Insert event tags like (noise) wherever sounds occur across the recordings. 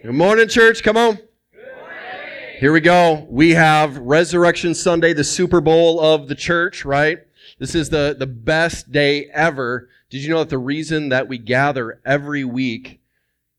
Good morning, church. Come on. Here we go. We have Resurrection Sunday, the Super Bowl of the church, right? This is the, the best day ever. Did you know that the reason that we gather every week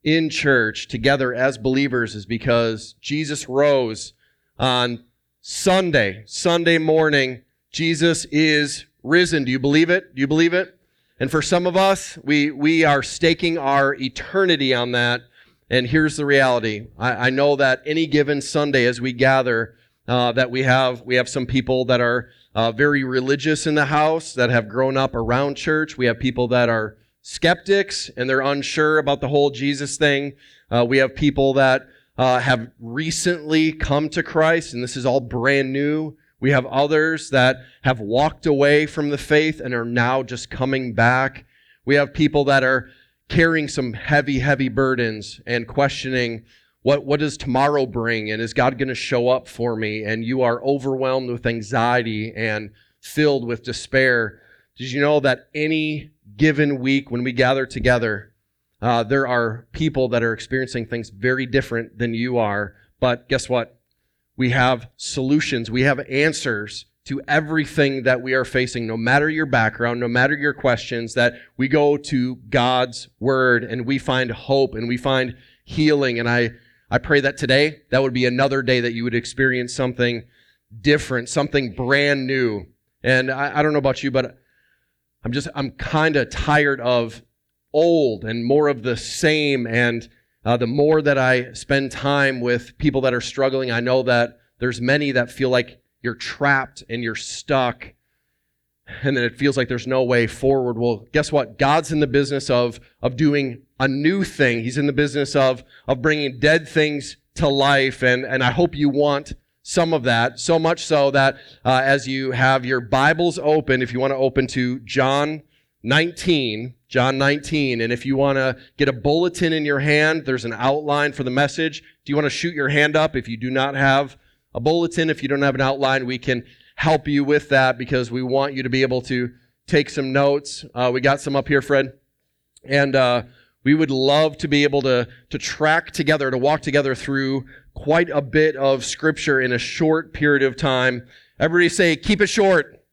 in church together as believers is because Jesus rose on Sunday, Sunday morning. Jesus is risen. Do you believe it? Do you believe it? And for some of us, we, we are staking our eternity on that. And here's the reality. I, I know that any given Sunday as we gather, uh, that we have, we have some people that are uh, very religious in the house that have grown up around church. We have people that are skeptics and they're unsure about the whole Jesus thing. Uh, we have people that uh, have recently come to Christ, and this is all brand new. We have others that have walked away from the faith and are now just coming back. We have people that are carrying some heavy, heavy burdens and questioning what, what does tomorrow bring? And is God going to show up for me? And you are overwhelmed with anxiety and filled with despair. Did you know that any given week when we gather together, uh, there are people that are experiencing things very different than you are. But guess what? We have solutions, we have answers to everything that we are facing, no matter your background, no matter your questions, that we go to God's word and we find hope and we find healing. And I, I pray that today, that would be another day that you would experience something different, something brand new. And I, I don't know about you, but I'm just, I'm kind of tired of old and more of the same. And uh, the more that I spend time with people that are struggling, I know that there's many that feel like you're trapped and you're stuck and then it feels like there's no way forward. Well, guess what? God's in the business of, of doing a new thing. He's in the business of, of bringing dead things to life. And, and I hope you want some of that, so much so that uh, as you have your Bibles open, if you want to open to John 19, John 19. And if you want to get a bulletin in your hand, there's an outline for the message. Do you want to shoot your hand up if you do not have a bulletin? If you don't have an outline, we can help you with that because we want you to be able to take some notes. Uh, we got some up here, Fred. And uh, we would love to be able to, to track together, to walk together through quite a bit of scripture in a short period of time. Everybody say, keep it short.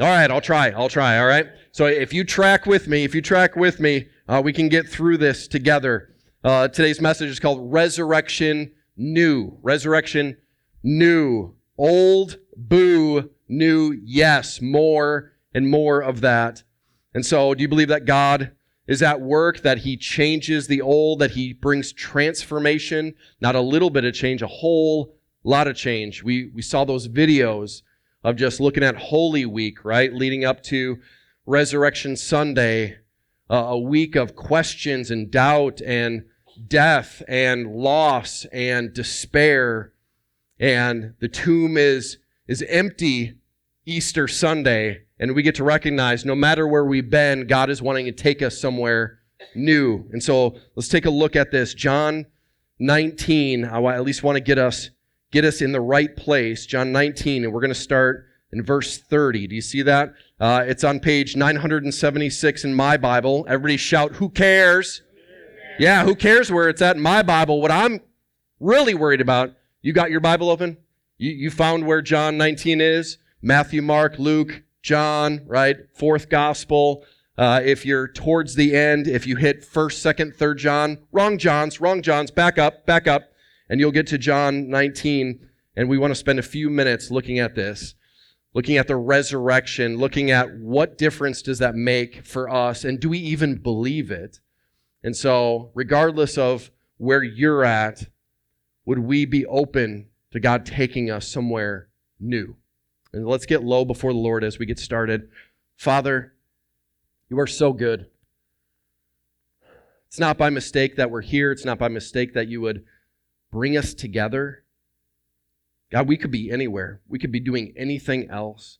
All right, I'll try. I'll try. All right. So if you track with me, if you track with me, uh, we can get through this together. Uh, today's message is called Resurrection New. Resurrection New. Old, boo, new, yes, more and more of that. And so, do you believe that God is at work, that He changes the old, that He brings transformation? Not a little bit of change, a whole lot of change. We, we saw those videos of just looking at Holy Week, right? Leading up to Resurrection Sunday, uh, a week of questions and doubt and death and loss and despair. And the tomb is, is empty Easter Sunday. And we get to recognize no matter where we've been, God is wanting to take us somewhere new. And so let's take a look at this. John 19, I at least want to get us, get us in the right place. John 19, and we're going to start in verse 30. Do you see that? Uh, it's on page 976 in my Bible. Everybody shout, Who cares? Yeah, who cares where it's at in my Bible? What I'm really worried about, you got your Bible open? You, you found where John 19 is? Matthew, Mark, Luke, John, right? Fourth gospel. Uh, if you're towards the end, if you hit first, second, third John, wrong Johns, wrong Johns, back up, back up, and you'll get to John 19. And we want to spend a few minutes looking at this looking at the resurrection, looking at what difference does that make for us, and do we even believe it? And so, regardless of where you're at, would we be open to God taking us somewhere new? And let's get low before the Lord as we get started. Father, you are so good. It's not by mistake that we're here. It's not by mistake that you would bring us together. God, we could be anywhere. We could be doing anything else.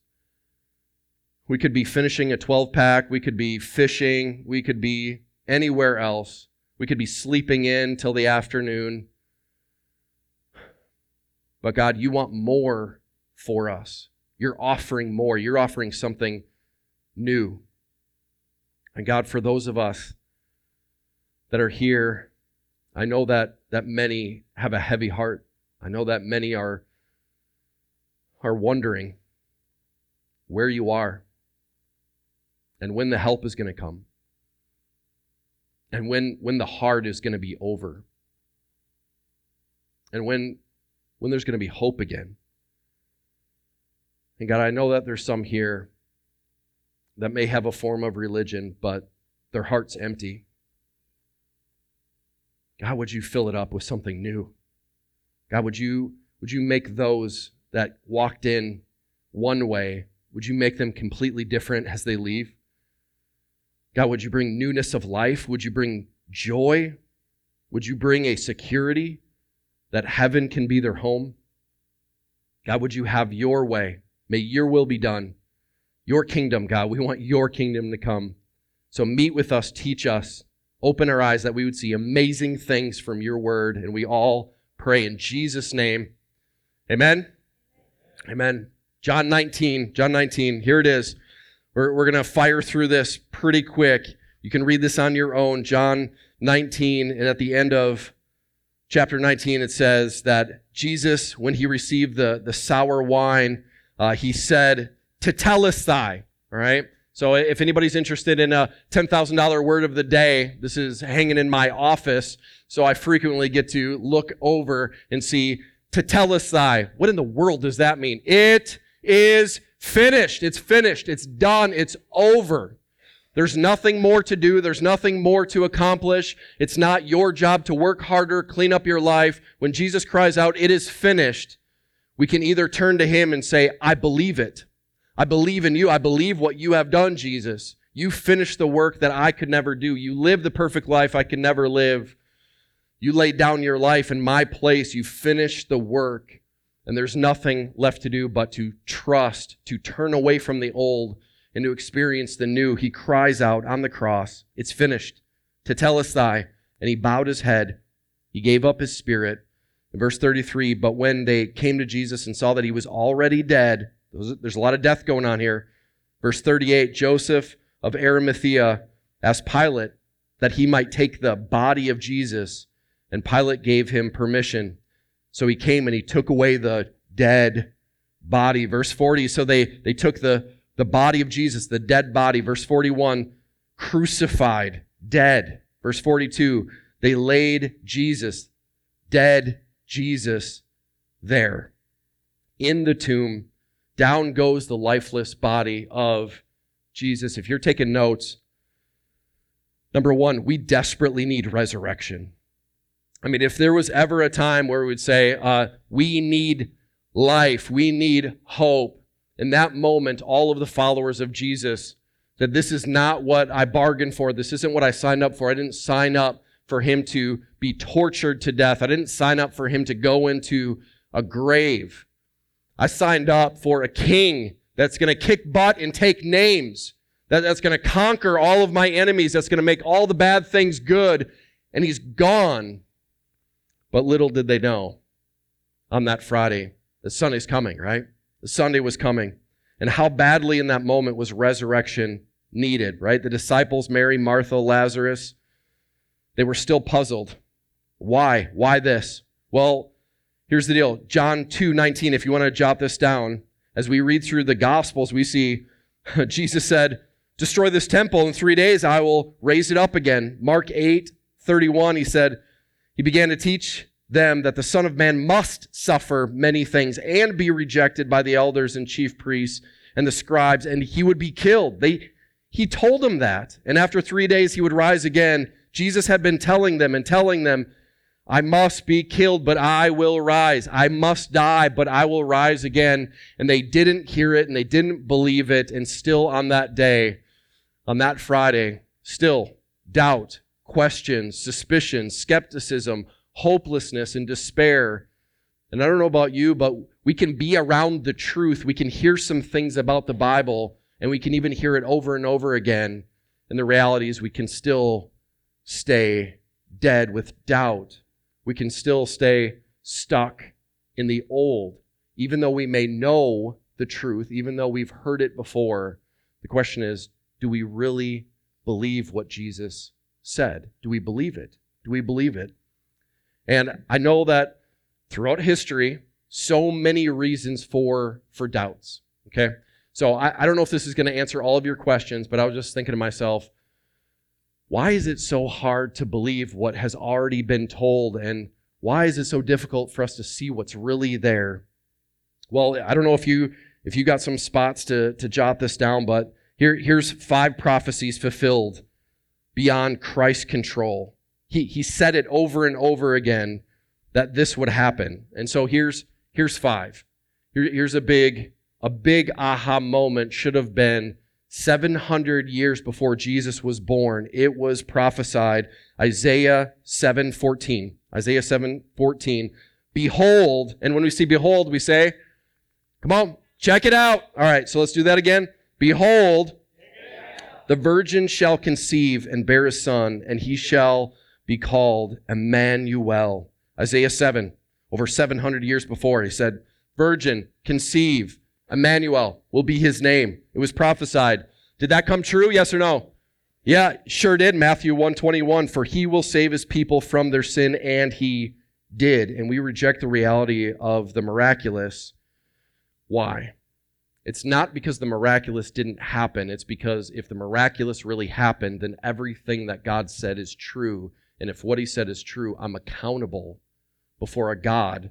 We could be finishing a 12 pack. We could be fishing. We could be anywhere else. We could be sleeping in till the afternoon. But God, you want more for us. You're offering more. You're offering something new. And God, for those of us that are here, I know that that many have a heavy heart. I know that many are, are wondering where you are and when the help is going to come and when, when the hard is going to be over and when, when there's going to be hope again. And God, I know that there's some here that may have a form of religion, but their heart's empty. God, would you fill it up with something new? God, would you, would you make those that walked in one way, would you make them completely different as they leave? God, would you bring newness of life? Would you bring joy? Would you bring a security that heaven can be their home? God, would you have your way? May your will be done. Your kingdom, God. We want your kingdom to come. So meet with us, teach us, open our eyes that we would see amazing things from your word. And we all pray in Jesus' name. Amen. Amen. John 19, John 19, here it is. We're, we're going to fire through this pretty quick. You can read this on your own. John 19, and at the end of chapter 19, it says that Jesus, when he received the, the sour wine, uh, he said, Tetelestai, all right? So if anybody's interested in a $10,000 word of the day, this is hanging in my office. So I frequently get to look over and see tetelestai. What in the world does that mean? It is finished. It's finished. It's done. It's over. There's nothing more to do. There's nothing more to accomplish. It's not your job to work harder, clean up your life. When Jesus cries out, it is finished, we can either turn to him and say, I believe it. I believe in you. I believe what you have done, Jesus. You finished the work that I could never do. You lived the perfect life I could never live. You laid down your life in my place. You finished the work. And there's nothing left to do but to trust, to turn away from the old and to experience the new. He cries out on the cross, It's finished. Tetelestai. And he bowed his head. He gave up his spirit. In verse 33, but when they came to Jesus and saw that he was already dead, there's a lot of death going on here. Verse 38 Joseph of Arimathea asked Pilate that he might take the body of Jesus, and Pilate gave him permission. So he came and he took away the dead body. Verse 40 so they, they took the, the body of Jesus, the dead body. Verse 41 crucified, dead. Verse 42 they laid Jesus, dead Jesus, there in the tomb down goes the lifeless body of Jesus. If you're taking notes, number one, we desperately need resurrection. I mean, if there was ever a time where we would say, uh, we need life, we need hope, in that moment, all of the followers of Jesus, that this is not what I bargained for, this isn't what I signed up for. I didn't sign up for him to be tortured to death, I didn't sign up for him to go into a grave. I signed up for a king that's going to kick butt and take names, that, that's going to conquer all of my enemies, that's going to make all the bad things good, and he's gone. But little did they know on that Friday the Sunday's coming, right? The Sunday was coming. And how badly in that moment was resurrection needed, right? The disciples, Mary, Martha, Lazarus, they were still puzzled. Why? Why this? Well, Here's the deal John 2 19, if you want to jot this down, as we read through the Gospels, we see (laughs) Jesus said, Destroy this temple in three days, I will raise it up again. Mark 8 31, he said, He began to teach them that the Son of Man must suffer many things and be rejected by the elders and chief priests and the scribes, and he would be killed. They, he told them that. And after three days, he would rise again. Jesus had been telling them and telling them I must be killed, but I will rise. I must die, but I will rise again. And they didn't hear it and they didn't believe it. And still on that day, on that Friday, still doubt, questions, suspicions, skepticism, hopelessness, and despair. And I don't know about you, but we can be around the truth. We can hear some things about the Bible, and we can even hear it over and over again. And the reality is, we can still stay dead with doubt we can still stay stuck in the old, even though we may know the truth, even though we've heard it before. The question is do we really believe what Jesus said? Do we believe it? Do we believe it? And I know that throughout history, so many reasons for for doubts. Okay. So I, I don't know if this is going to answer all of your questions, but I was just thinking to myself, why is it so hard to believe what has already been told? And why is it so difficult for us to see what's really there? Well, I don't know if you if you got some spots to, to jot this down, but here, here's five prophecies fulfilled beyond Christ's control. He, he said it over and over again that this would happen. And so here's, here's five. Here, here's a big, a big aha moment should have been 700 years before Jesus was born. It was prophesied, Isaiah 7:14. Isaiah 7:14. Behold, and when we see behold, we say, come on, check it out. All right, so let's do that again. Behold, the virgin shall conceive and bear a son, and he shall be called Emmanuel. Isaiah 7, over 700 years before, he said, Virgin, conceive, Emmanuel will be his name. It was prophesied. Did that come true? Yes or no? Yeah, sure did. Matthew 121, for he will save his people from their sin, and he did. And we reject the reality of the miraculous. Why? It's not because the miraculous didn't happen. It's because if the miraculous really happened, then everything that God said is true. And if what he said is true, I'm accountable before a God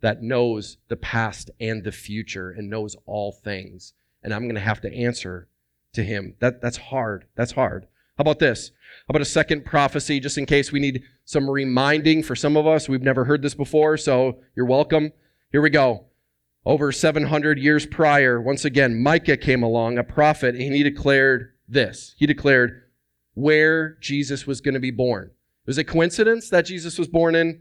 that knows the past and the future and knows all things. And I'm going to have to answer to him. That, that's hard. That's hard. How about this? How about a second prophecy, just in case we need some reminding for some of us? We've never heard this before, so you're welcome. Here we go over 700 years prior, once again, Micah came along, a prophet, and he declared this. He declared where Jesus was going to be born. Was it coincidence that Jesus was born in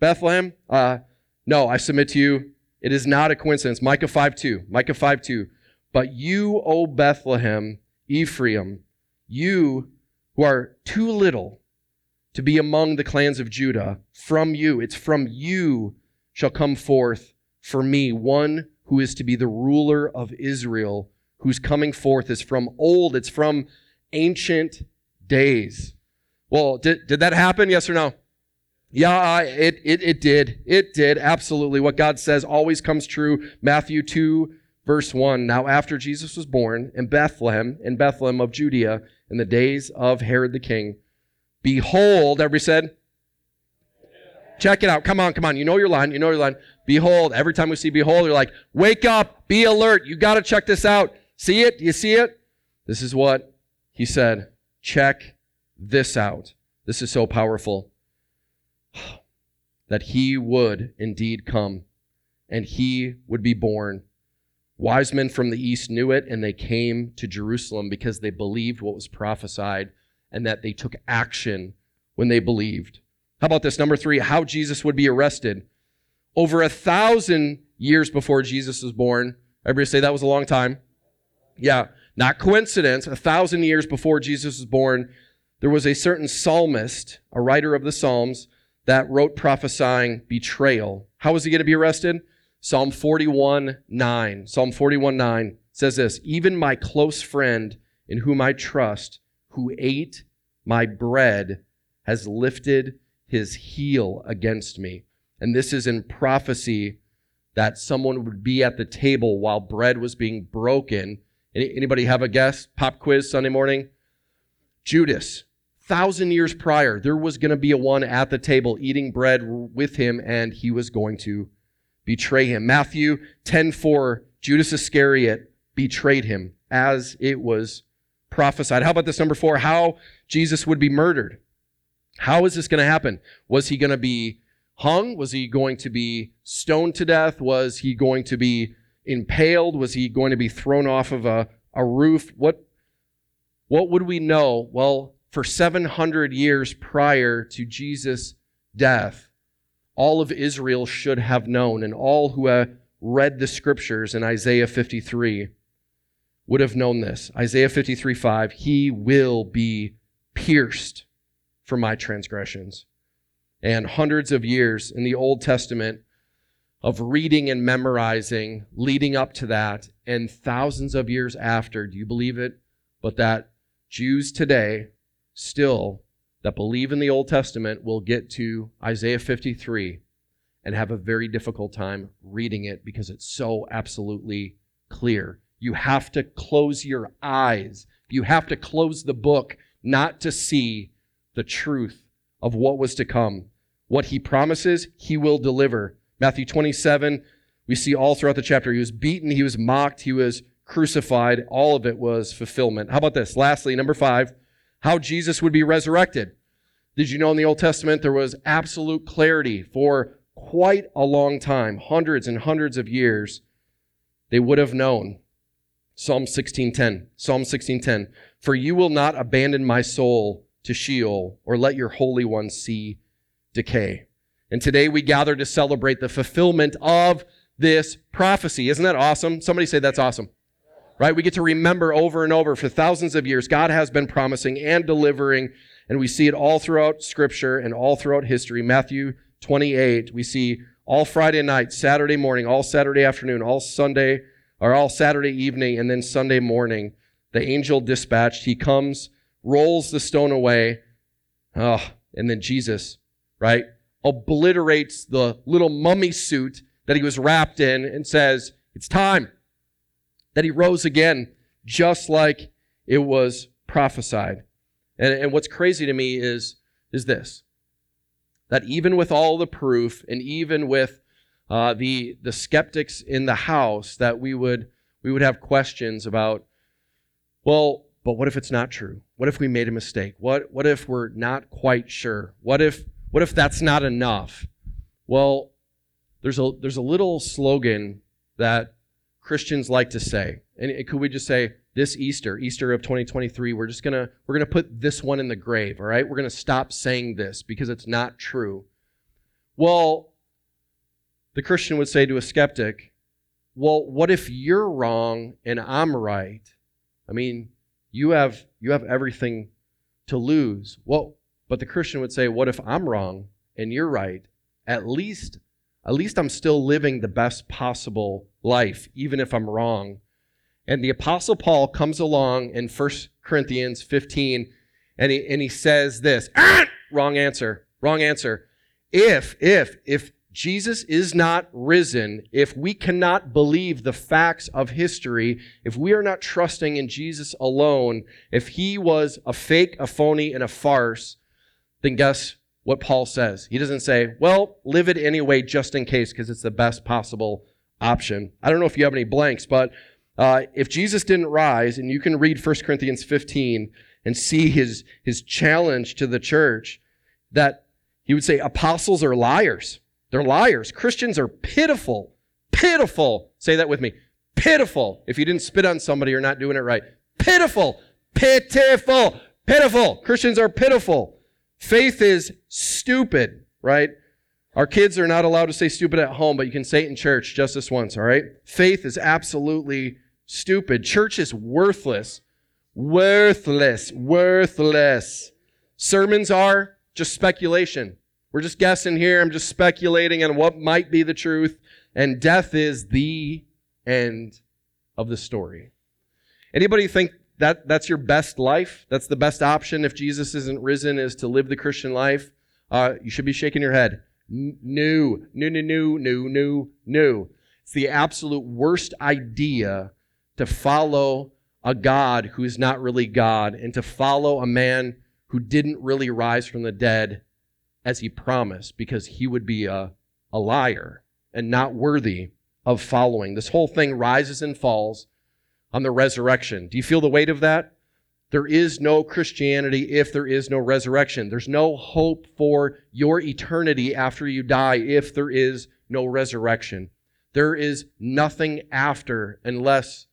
Bethlehem? Uh, no, I submit to you, it is not a coincidence. Micah 5:2. Micah 5:2. But you, O Bethlehem, Ephraim, you who are too little to be among the clans of Judah, from you, it's from you shall come forth for me one who is to be the ruler of Israel, whose coming forth is from old, it's from ancient days. Well, did, did that happen? Yes or no? Yeah, it, it, it did. It did. Absolutely. What God says always comes true. Matthew 2, verse 1. Now, after Jesus was born in Bethlehem, in Bethlehem of Judea, in the days of Herod the king, behold, everybody said, Check it out. Come on, come on. You know your line. You know your line. Behold. Every time we see behold, you're like, wake up, be alert. You got to check this out. See it? You see it? This is what he said. Check this out. This is so powerful. (sighs) that he would indeed come and he would be born. Wise men from the east knew it and they came to Jerusalem because they believed what was prophesied and that they took action when they believed. How about this? Number three, how Jesus would be arrested. Over a thousand years before Jesus was born, everybody say that was a long time. Yeah, not coincidence. A thousand years before Jesus was born, there was a certain psalmist, a writer of the Psalms, that wrote prophesying betrayal. How was he going to be arrested? Psalm 41 9. Psalm 41 9 says this Even my close friend in whom I trust, who ate my bread, has lifted his heel against me. And this is in prophecy that someone would be at the table while bread was being broken. Anybody have a guess? Pop quiz Sunday morning? Judas. Thousand years prior, there was going to be a one at the table eating bread with him, and he was going to betray him. Matthew 10 4, Judas Iscariot betrayed him as it was prophesied. How about this number four? How Jesus would be murdered. How is this going to happen? Was he going to be hung? Was he going to be stoned to death? Was he going to be impaled? Was he going to be thrown off of a, a roof? What, what would we know? Well, for 700 years prior to Jesus' death, all of Israel should have known, and all who have read the scriptures in Isaiah 53 would have known this. Isaiah 53 5, he will be pierced for my transgressions. And hundreds of years in the Old Testament of reading and memorizing leading up to that, and thousands of years after, do you believe it? But that Jews today still that believe in the Old Testament will get to Isaiah 53 and have a very difficult time reading it because it's so absolutely clear. You have to close your eyes. You have to close the book not to see the truth of what was to come. What he promises, he will deliver. Matthew 27, we see all throughout the chapter. He was beaten, he was mocked, he was crucified. All of it was fulfillment. How about this? Lastly, number five, how Jesus would be resurrected. Did you know in the Old Testament there was absolute clarity for quite a long time, hundreds and hundreds of years, they would have known. Psalm 16:10. Psalm 16:10. For you will not abandon my soul to Sheol or let your holy one see decay. And today we gather to celebrate the fulfillment of this prophecy. Isn't that awesome? Somebody say that's awesome. Right? We get to remember over and over for thousands of years God has been promising and delivering and we see it all throughout scripture and all throughout history. Matthew 28, we see all Friday night, Saturday morning, all Saturday afternoon, all Sunday, or all Saturday evening, and then Sunday morning. The angel dispatched. He comes, rolls the stone away. Oh, and then Jesus, right, obliterates the little mummy suit that he was wrapped in and says, It's time. That he rose again, just like it was prophesied. And, and what's crazy to me is, is this that even with all the proof and even with uh, the, the skeptics in the house, that we would, we would have questions about, well, but what if it's not true? What if we made a mistake? What, what if we're not quite sure? What if, what if that's not enough? Well, there's a, there's a little slogan that Christians like to say. And could we just say, this Easter, Easter of 2023, we're just gonna we're gonna put this one in the grave, all right? We're gonna stop saying this because it's not true. Well, the Christian would say to a skeptic, well, what if you're wrong and I'm right? I mean, you have you have everything to lose. Well, but the Christian would say, what if I'm wrong and you're right? At least at least I'm still living the best possible life, even if I'm wrong. And the Apostle Paul comes along in 1 Corinthians 15 and he, and he says this ah! wrong answer, wrong answer. If, if, if Jesus is not risen, if we cannot believe the facts of history, if we are not trusting in Jesus alone, if he was a fake, a phony, and a farce, then guess what Paul says? He doesn't say, well, live it anyway just in case because it's the best possible option. I don't know if you have any blanks, but uh, if Jesus didn't rise, and you can read 1 Corinthians 15 and see his, his challenge to the church, that he would say apostles are liars. They're liars. Christians are pitiful. Pitiful. Say that with me. Pitiful. If you didn't spit on somebody, you're not doing it right. Pitiful. Pitiful. Pitiful. Christians are pitiful. Faith is stupid, right? Our kids are not allowed to say stupid at home, but you can say it in church just this once, all right? Faith is absolutely stupid. Church is worthless. Worthless. Worthless. Sermons are just speculation. We're just guessing here. I'm just speculating on what might be the truth. And death is the end of the story. Anybody think that that's your best life? That's the best option if Jesus isn't risen is to live the Christian life? Uh, you should be shaking your head. No, new, new, new, new, new, no. It's the absolute worst idea to follow a God who is not really God and to follow a man who didn't really rise from the dead as he promised because he would be a, a liar and not worthy of following. This whole thing rises and falls on the resurrection. Do you feel the weight of that? There is no Christianity if there is no resurrection. There's no hope for your eternity after you die if there is no resurrection. There is nothing after unless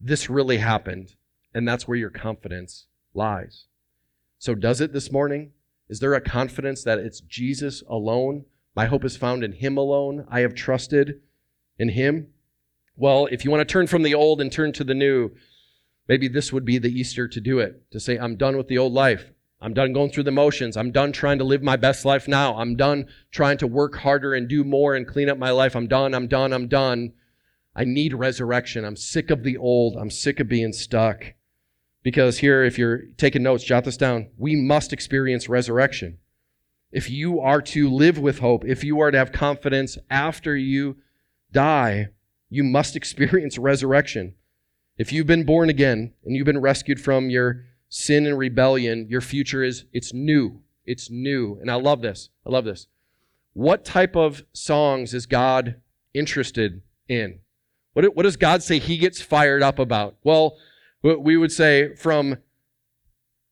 this really happened. And that's where your confidence lies. So, does it this morning? Is there a confidence that it's Jesus alone? My hope is found in Him alone. I have trusted in Him. Well, if you want to turn from the old and turn to the new, maybe this would be the Easter to do it, to say, I'm done with the old life. I'm done going through the motions. I'm done trying to live my best life now. I'm done trying to work harder and do more and clean up my life. I'm done, I'm done, I'm done. I need resurrection. I'm sick of the old. I'm sick of being stuck. Because here, if you're taking notes, jot this down. We must experience resurrection. If you are to live with hope, if you are to have confidence after you die, you must experience resurrection. If you've been born again and you've been rescued from your sin and rebellion, your future is it's new. It's new. And I love this. I love this. What type of songs is God interested in? What, what does God say he gets fired up about? Well, we would say from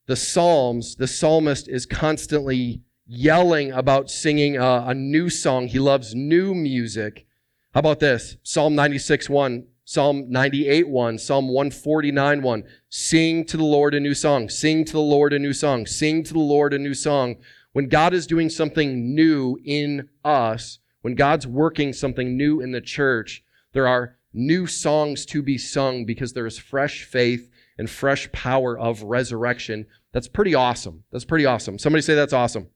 the Psalms, the psalmist is constantly yelling about singing a, a new song. He loves new music. How about this? Psalm 96 1, Psalm 98 1, Psalm 149 1. Sing to the Lord a new song. Sing to the Lord a new song. Sing to the Lord a new song. When God is doing something new in us, when God's working something new in the church, there are new songs to be sung because there is fresh faith and fresh power of resurrection. That's pretty awesome. That's pretty awesome. Somebody say that's awesome.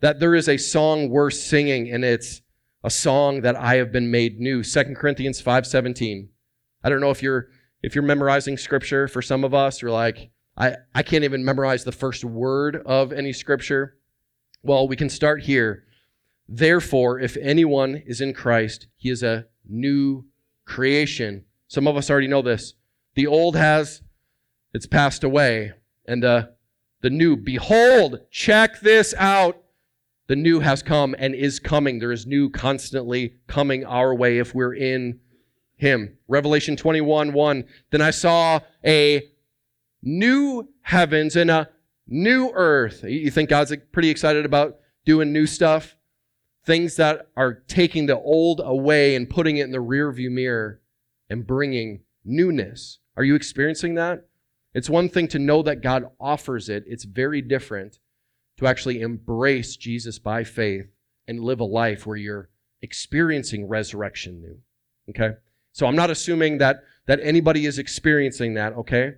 That there is a song worth singing and it's a song that I have been made new. 2 Corinthians 5:17. I don't know if you're if you're memorizing scripture for some of us, you're like, I, I can't even memorize the first word of any scripture. Well, we can start here. Therefore, if anyone is in Christ, he is a new creation. Some of us already know this. The old has, it's passed away, and the, the new, behold, check this out. The new has come and is coming. There is new constantly coming our way if we're in Him. Revelation 21 1. Then I saw a new heavens and a new earth. You think God's pretty excited about doing new stuff? Things that are taking the old away and putting it in the rearview mirror and bringing newness. Are you experiencing that? It's one thing to know that God offers it, it's very different to actually embrace Jesus by faith and live a life where you're experiencing resurrection new. Okay? So I'm not assuming that that anybody is experiencing that, okay?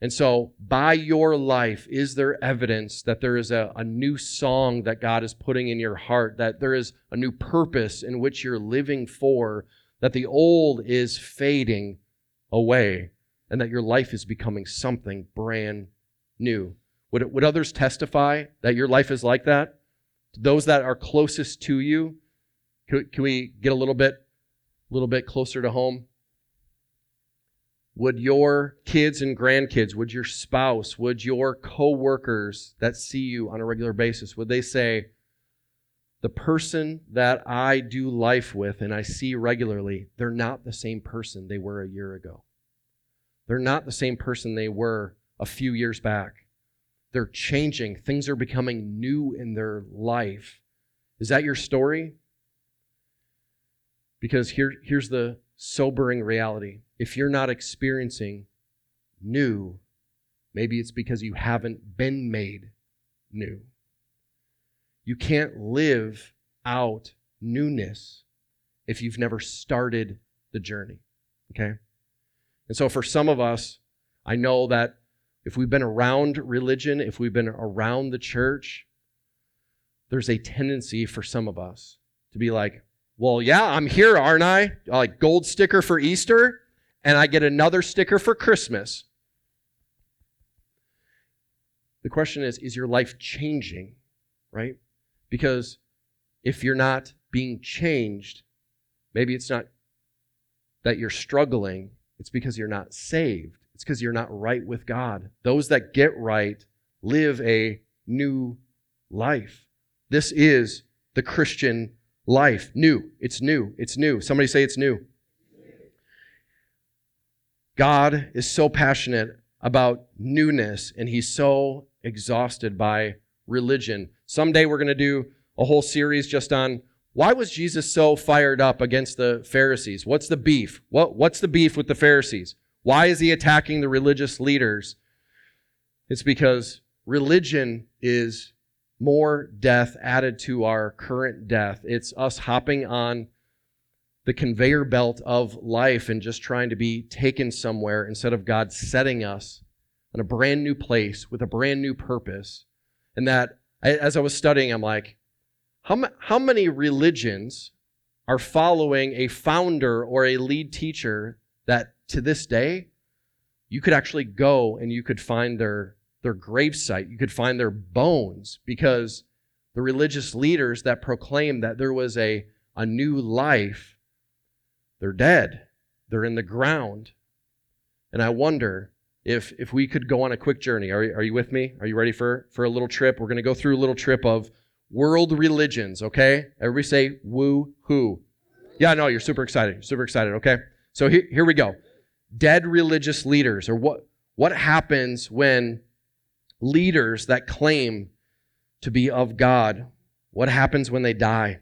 And so, by your life, is there evidence that there is a, a new song that God is putting in your heart, that there is a new purpose in which you're living for, that the old is fading away, and that your life is becoming something brand new? Would, would others testify that your life is like that? To Those that are closest to you, can, can we get a little bit, a little bit closer to home? Would your kids and grandkids, would your spouse, would your coworkers that see you on a regular basis, would they say, the person that I do life with and I see regularly, they're not the same person they were a year ago. They're not the same person they were a few years back. They're changing. Things are becoming new in their life. Is that your story? Because here, here's the sobering reality if you're not experiencing new, maybe it's because you haven't been made new. You can't live out newness if you've never started the journey. Okay? And so for some of us, I know that if we've been around religion, if we've been around the church, there's a tendency for some of us to be like, well, yeah, I'm here, aren't I? Uh, like gold sticker for Easter and I get another sticker for Christmas. The question is is your life changing, right? Because if you're not being changed, maybe it's not that you're struggling, it's because you're not saved. It's because you're not right with God. Those that get right live a new life. This is the Christian life. New. It's new. It's new. Somebody say it's new. God is so passionate about newness and he's so exhausted by religion. Someday we're going to do a whole series just on why was Jesus so fired up against the Pharisees? What's the beef? What, what's the beef with the Pharisees? Why is he attacking the religious leaders? It's because religion is more death added to our current death. It's us hopping on the conveyor belt of life and just trying to be taken somewhere instead of God setting us in a brand new place with a brand new purpose. And that, as I was studying, I'm like, how, how many religions are following a founder or a lead teacher that to this day you could actually go and you could find their their gravesite. You could find their bones because the religious leaders that proclaimed that there was a, a new life, they're dead. They're in the ground. And I wonder if, if we could go on a quick journey. Are, are you with me? Are you ready for, for a little trip? We're going to go through a little trip of world religions, okay? Everybody say woo hoo. Yeah, no, you're super excited. Super excited, okay? So here, here we go. Dead religious leaders, or what, what happens when leaders that claim to be of God, what happens when they die?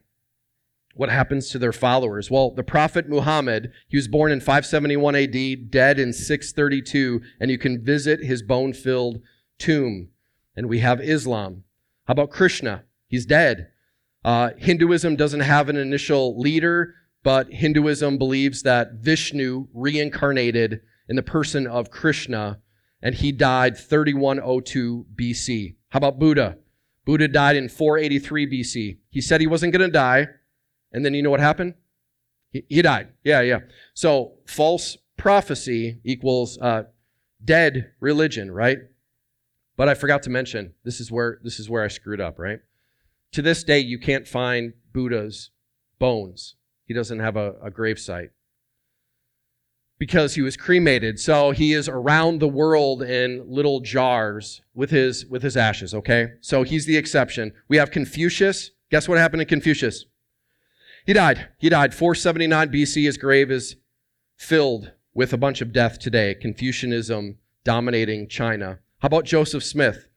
What happens to their followers? Well, the prophet Muhammad, he was born in 571 AD, dead in 632, and you can visit his bone filled tomb. And we have Islam. How about Krishna? He's dead. Uh, Hinduism doesn't have an initial leader, but Hinduism believes that Vishnu reincarnated in the person of Krishna, and he died 3102 BC. How about Buddha? Buddha died in 483 BC. He said he wasn't going to die, and then you know what happened? He, he died. Yeah, yeah. So false prophecy equals uh, dead religion, right? But I forgot to mention this is where this is where I screwed up, right? To this day, you can't find Buddha's bones. He doesn't have a, a grave site because he was cremated. So he is around the world in little jars with his with his ashes, okay? So he's the exception. We have Confucius. Guess what happened to Confucius? He died. He died 479 BC. His grave is filled with a bunch of death today. Confucianism dominating China. How about Joseph Smith?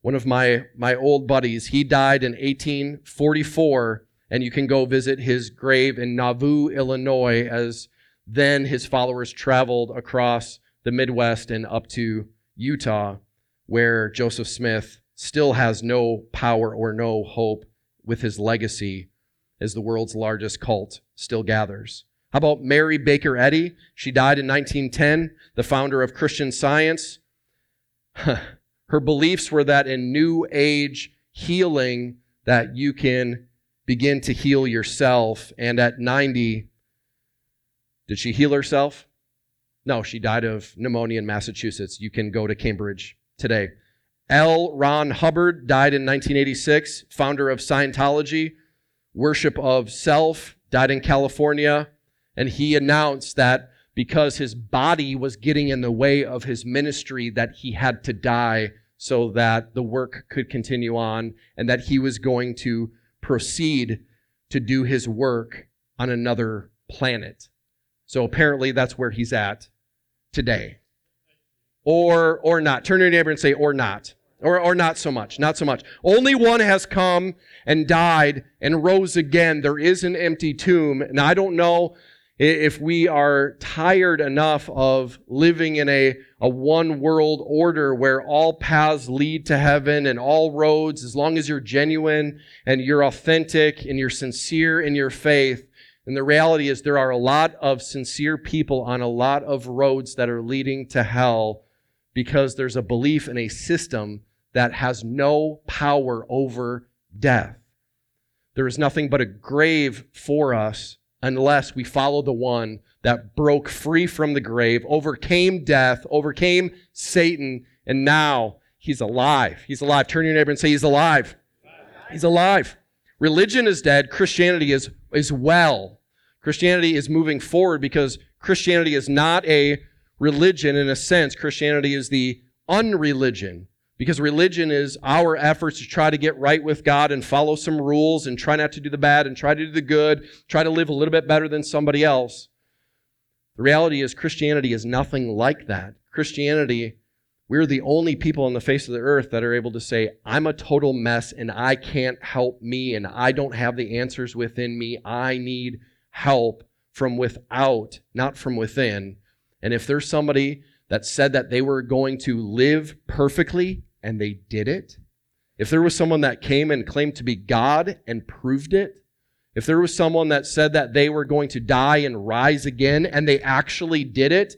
One of my my old buddies. He died in 1844 and you can go visit his grave in Nauvoo, Illinois as then his followers traveled across the Midwest and up to Utah, where Joseph Smith still has no power or no hope with his legacy as the world's largest cult still gathers. How about Mary Baker Eddy? She died in 1910, the founder of Christian Science. (laughs) Her beliefs were that in new age healing that you can begin to heal yourself and at 90 did she heal herself? No, she died of pneumonia in Massachusetts. You can go to Cambridge today. L. Ron Hubbard died in 1986, founder of Scientology, worship of self, died in California, and he announced that because his body was getting in the way of his ministry that he had to die so that the work could continue on and that he was going to proceed to do his work on another planet. So apparently that's where he's at today. Or or not. Turn to your neighbor and say, or not. Or, or not so much, not so much. Only one has come and died and rose again. There is an empty tomb. And I don't know if we are tired enough of living in a, a one world order where all paths lead to heaven and all roads, as long as you're genuine and you're authentic and you're sincere in your faith, and the reality is, there are a lot of sincere people on a lot of roads that are leading to hell because there's a belief in a system that has no power over death. There is nothing but a grave for us unless we follow the one that broke free from the grave, overcame death, overcame Satan, and now he's alive. He's alive. Turn your neighbor and say, He's alive. He's alive. Religion is dead. Christianity is, is well. Christianity is moving forward because Christianity is not a religion in a sense. Christianity is the unreligion because religion is our efforts to try to get right with God and follow some rules and try not to do the bad and try to do the good, try to live a little bit better than somebody else. The reality is Christianity is nothing like that. Christianity, we're the only people on the face of the earth that are able to say, I'm a total mess and I can't help me and I don't have the answers within me. I need help from without, not from within. And if there's somebody that said that they were going to live perfectly and they did it, if there was someone that came and claimed to be God and proved it, if there was someone that said that they were going to die and rise again and they actually did it,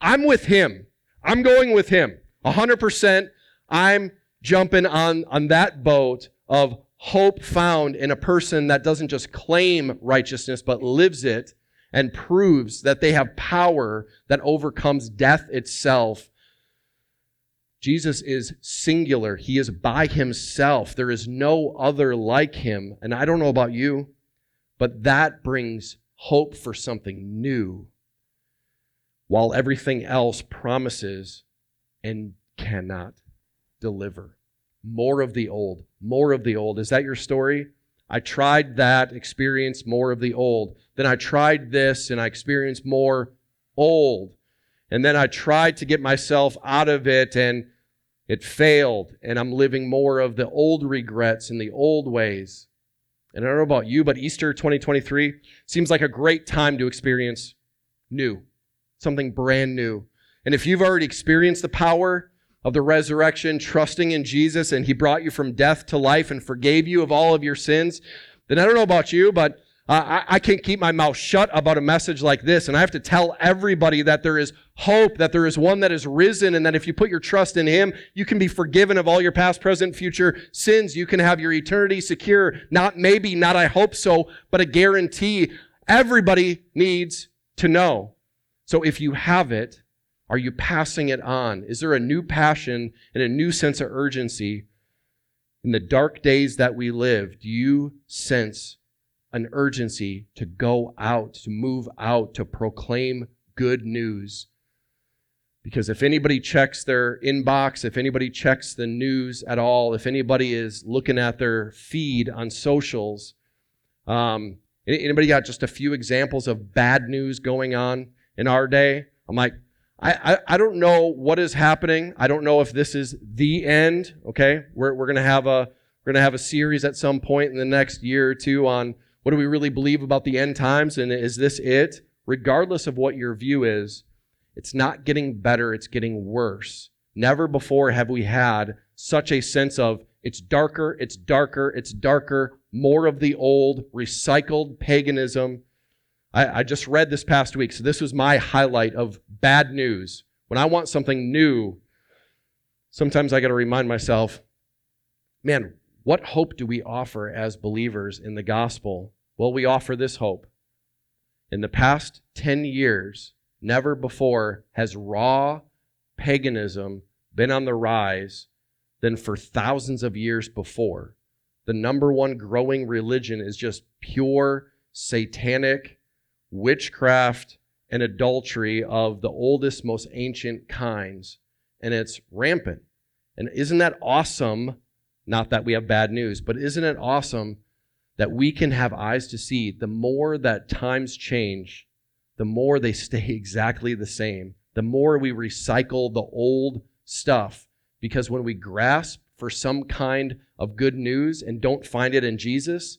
I'm with him. I'm going with him. 100%. I'm jumping on, on that boat of hope found in a person that doesn't just claim righteousness, but lives it and proves that they have power that overcomes death itself. Jesus is singular. He is by himself. There is no other like him. And I don't know about you, but that brings hope for something new while everything else promises and cannot deliver. More of the old, more of the old. Is that your story? I tried that, experienced more of the old. Then I tried this and I experienced more old. And then I tried to get myself out of it and it failed. And I'm living more of the old regrets and the old ways. And I don't know about you, but Easter 2023 seems like a great time to experience new, something brand new. And if you've already experienced the power of the resurrection, trusting in Jesus, and He brought you from death to life and forgave you of all of your sins, then I don't know about you, but I, I can't keep my mouth shut about a message like this. And I have to tell everybody that there is hope, that there is one that is risen, and that if you put your trust in Him, you can be forgiven of all your past, present, future sins. You can have your eternity secure. Not maybe, not I hope so, but a guarantee. Everybody needs to know. So if you have it, are you passing it on? Is there a new passion and a new sense of urgency in the dark days that we live? Do you sense an urgency to go out, to move out, to proclaim good news? Because if anybody checks their inbox, if anybody checks the news at all, if anybody is looking at their feed on socials, um, anybody got just a few examples of bad news going on in our day? I'm like, I, I, I don't know what is happening. I don't know if this is the end. Okay, we're, we're gonna have a we're gonna have a series at some point in the next year or two on what do we really believe about the end times, and is this it? Regardless of what your view is, it's not getting better; it's getting worse. Never before have we had such a sense of it's darker, it's darker, it's darker, more of the old, recycled paganism I, I just read this past week, so this was my highlight of bad news. When I want something new, sometimes I got to remind myself, man, what hope do we offer as believers in the gospel? Well, we offer this hope. In the past 10 years, never before has raw paganism been on the rise than for thousands of years before. The number one growing religion is just pure satanic witchcraft and adultery of the oldest, most ancient kinds. And it's rampant. And isn't that awesome? Not that we have bad news, but isn't it awesome that we can have eyes to see? The more that times change, the more they (laughs) stay exactly the same. The more we recycle the old stuff. Because when we grasp for some kind of good news and don't find it in Jesus,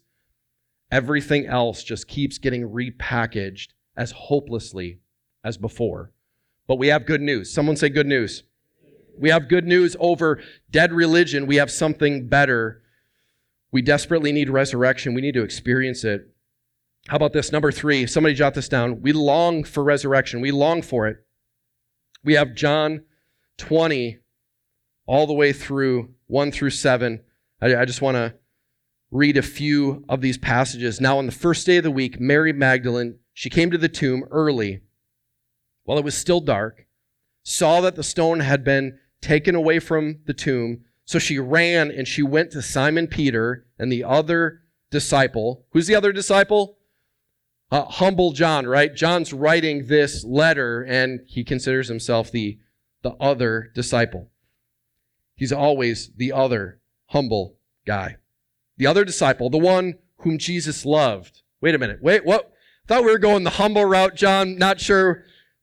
Everything else just keeps getting repackaged as hopelessly as before. But we have good news. Someone say good news. We have good news over dead religion. We have something better. We desperately need resurrection. We need to experience it. How about this? Number three, somebody jot this down. We long for resurrection. We long for it. We have John 20 all the way through 1 through 7. I, I just want to read a few of these passages. Now, on the first day of the week, Mary Magdalene, she came to the tomb early while it was still dark, saw that the stone had been taken away from the tomb. So she ran and she went to Simon Peter and the other disciple. Who's the other disciple? Uh, humble John, right? John's writing this letter and he considers himself the, the other disciple. He's always the other humble guy. The other disciple, the one whom Jesus loved. Wait a minute. Wait, what? Thought we were going the humble route, John. Not sure.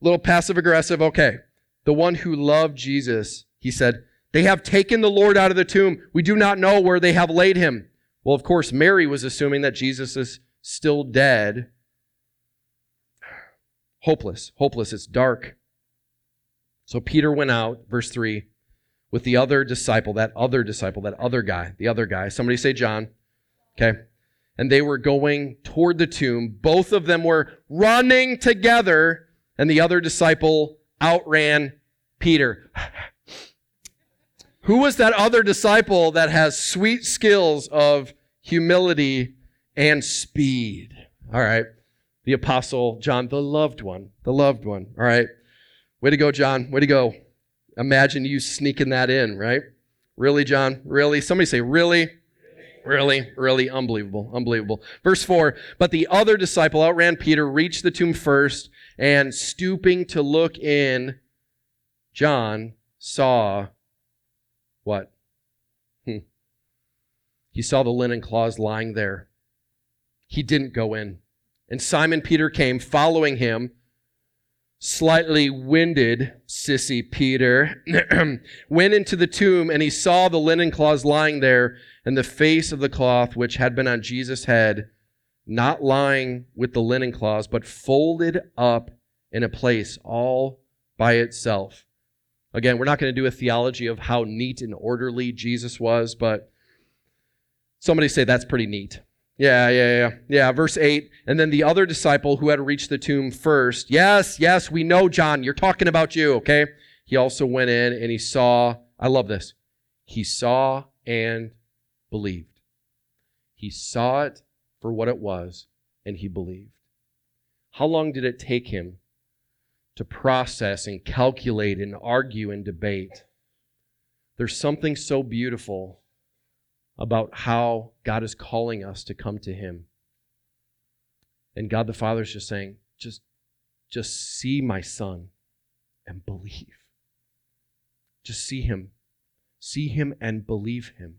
A little passive aggressive. Okay. The one who loved Jesus, he said, They have taken the Lord out of the tomb. We do not know where they have laid him. Well, of course, Mary was assuming that Jesus is still dead. (sighs) Hopeless. Hopeless. It's dark. So Peter went out, verse 3, with the other disciple, that other disciple, that other guy, the other guy. Somebody say John. Okay. And they were going toward the tomb. Both of them were running together, and the other disciple outran Peter. (sighs) (laughs) Who was that other disciple that has sweet skills of humility and speed? All right. the apostle John, the loved one, the loved one. All right. Way to go, John. Way to go. Imagine you sneaking that in, right? Really, John? Really? Somebody say, really? Really, really unbelievable, unbelievable. Verse 4 But the other disciple outran Peter, reached the tomb first, and stooping to look in, John saw what? Hmm. He saw the linen cloths lying there. He didn't go in. And Simon Peter came, following him slightly winded, sissy Peter, (clears throat) went into the tomb and he saw the linen cloths lying there and the face of the cloth which had been on Jesus' head, not lying with the linen cloths, but folded up in a place all by itself. Again, we're not going to do a theology of how neat and orderly Jesus was, but somebody say that's pretty neat. Yeah, yeah, yeah. Yeah, verse 8. And then the other disciple who had reached the tomb first. Yes, yes, we know, John. You're talking about you, okay? He also went in and he saw, I love this. He saw and believed. He saw it for what it was and he believed. How long did it take him to process and calculate and argue and debate? There's something so beautiful about how God is calling us to come to Him. And God the Father is just saying, just, just see my son and believe. Just see him. See him and believe him.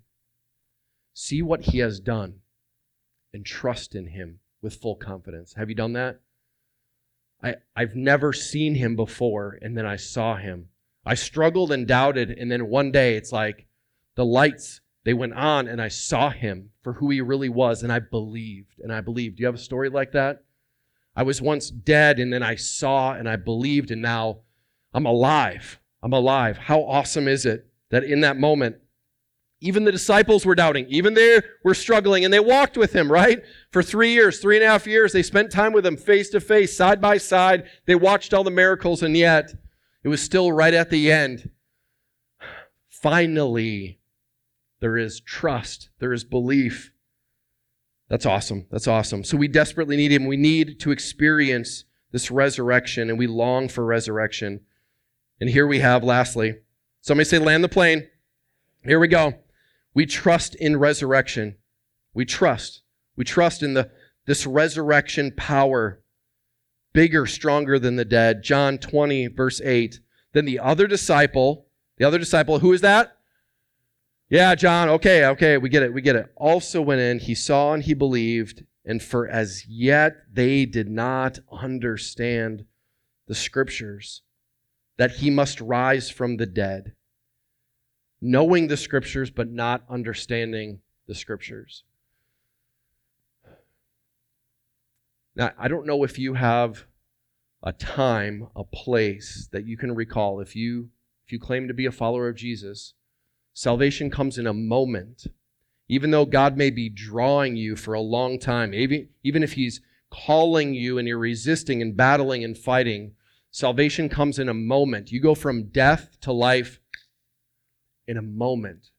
See what he has done and trust in him with full confidence. Have you done that? I, I've never seen him before, and then I saw him. I struggled and doubted, and then one day it's like the lights they went on and I saw him for who he really was and I believed and I believed. Do you have a story like that? I was once dead and then I saw and I believed and now I'm alive. I'm alive. How awesome is it that in that moment, even the disciples were doubting, even they were struggling, and they walked with him, right? For three years, three and a half years, they spent time with him face to face, side by side. They watched all the miracles, and yet it was still right at the end. Finally, there is trust, there is belief. That's awesome. That's awesome. So we desperately need him. We need to experience this resurrection, and we long for resurrection. And here we have, lastly, somebody say, land the plane. Here we go. We trust in resurrection. We trust. We trust in the, this resurrection power, bigger, stronger than the dead. John 20, verse 8. Then the other disciple, the other disciple, who is that? Yeah, John, okay, okay, we get it, we get it. Also went in, he saw and he believed, and for as yet they did not understand the scriptures, that he must rise from the dead. Knowing the scriptures, but not understanding the scriptures. Now, I don't know if you have a time, a place that you can recall if you if you claim to be a follower of Jesus Salvation comes in a moment. Even though God may be drawing you for a long time, even, even if He's calling you and you're resisting and battling and fighting, salvation comes in a moment. You go from death to life in a moment.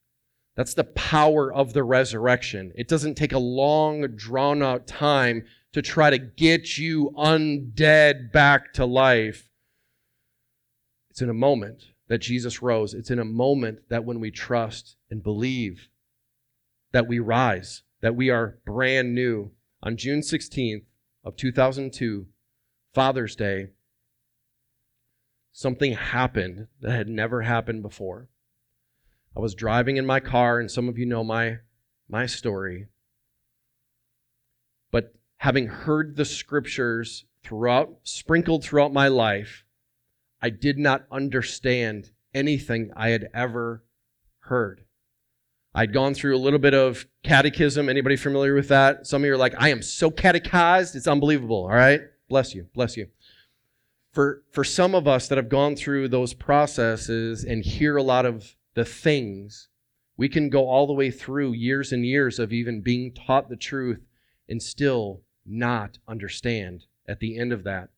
That's the power of the resurrection. It doesn't take a long, drawn out time to try to get you undead back to life. It's in a moment that Jesus rose. It's in a moment that when we trust and believe that we rise, that we are brand new. On June 16th of 2002, Father's Day, something happened that had never happened before. I was driving in my car, and some of you know my, my story. But having heard the scriptures throughout, sprinkled throughout my life, I did not understand anything I had ever heard. I'd gone through a little bit of catechism. Anybody familiar with that? Some of you are like, I am so catechized, it's unbelievable. All right? Bless you. Bless you. For, for some of us that have gone through those processes and hear a lot of the things, we can go all the way through years and years of even being taught the truth and still not understand at the end of that.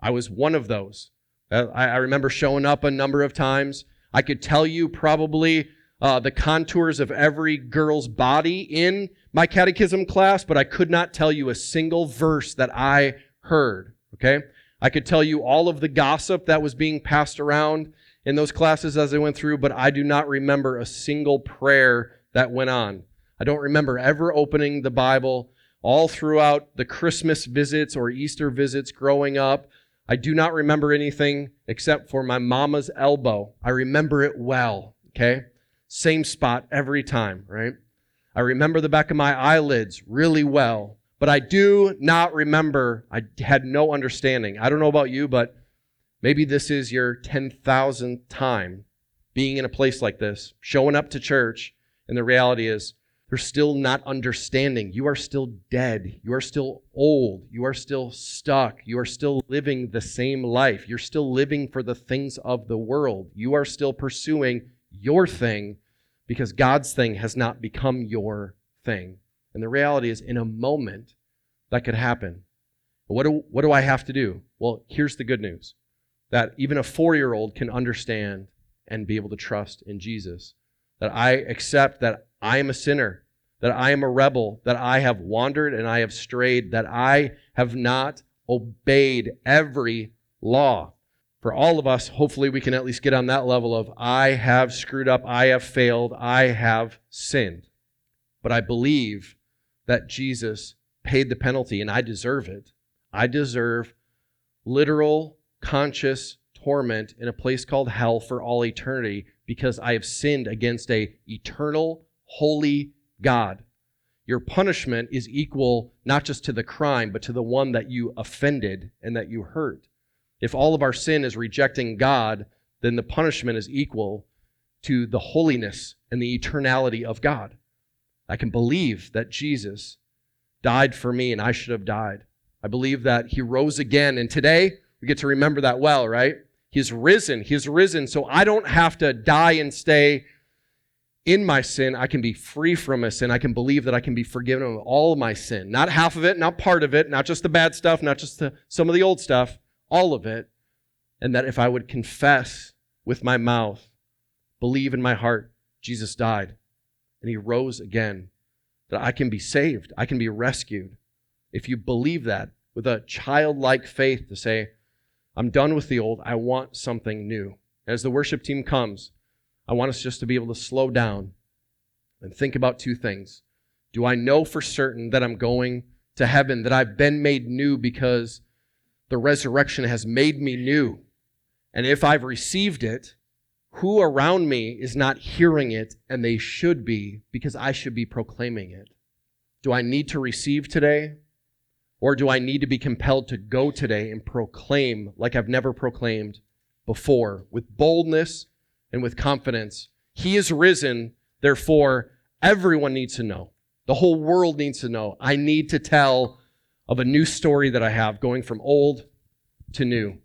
I was one of those. Uh, I, I remember showing up a number of times. I could tell you probably uh, the contours of every girl's body in my catechism class, but I could not tell you a single verse that I heard. Okay? I could tell you all of the gossip that was being passed around in those classes as I went through, but I do not remember a single prayer that went on. I don't remember ever opening the Bible all throughout the Christmas visits or Easter visits growing up. I do not remember anything except for my mama's elbow. I remember it well, okay? Same spot every time, right? I remember the back of my eyelids really well, but I do not remember. I had no understanding. I don't know about you, but maybe this is your 10,000th time being in a place like this, showing up to church, and the reality is they're still not understanding. You are still dead. You are still old. You are still stuck. You are still living the same life. You're still living for the things of the world. You are still pursuing your thing because God's thing has not become your thing. And the reality is, in a moment, that could happen. What do, what do I have to do? Well, here's the good news that even a four year old can understand and be able to trust in Jesus. That I accept that I am a sinner, that I am a rebel, that I have wandered and I have strayed, that I have not obeyed every law. For all of us, hopefully we can at least get on that level of I have screwed up, I have failed, I have sinned. But I believe that Jesus paid the penalty and I deserve it. I deserve literal, conscious torment in a place called hell for all eternity because I have sinned against a eternal, holy God. Your punishment is equal not just to the crime, but to the one that you offended and that you hurt. If all of our sin is rejecting God, then the punishment is equal to the holiness and the eternality of God. I can believe that Jesus died for me and I should have died. I believe that he rose again. And today, we get to remember that well, right? He's risen. He's risen. So I don't have to die and stay in my sin. I can be free from my sin. I can believe that I can be forgiven of all of my sin. Not half of it, not part of it, not just the bad stuff, not just the, some of the old stuff, all of it. And that if I would confess with my mouth, believe in my heart, Jesus died and he rose again, that I can be saved, I can be rescued. If you believe that with a childlike faith to say, I'm done with the old, I want something new. As the worship team comes, I want us just to be able to slow down and think about two things. Do I know for certain that I'm going to heaven, that I've been made new because the resurrection has made me new? And if I've received it, who around me is not hearing it and they should be because I should be proclaiming it? Do I need to receive today? Or do I need to be compelled to go today and proclaim like I've never proclaimed before with boldness and with confidence? He is risen, therefore, everyone needs to know. The whole world needs to know. I need to tell of a new story that I have going from old to new.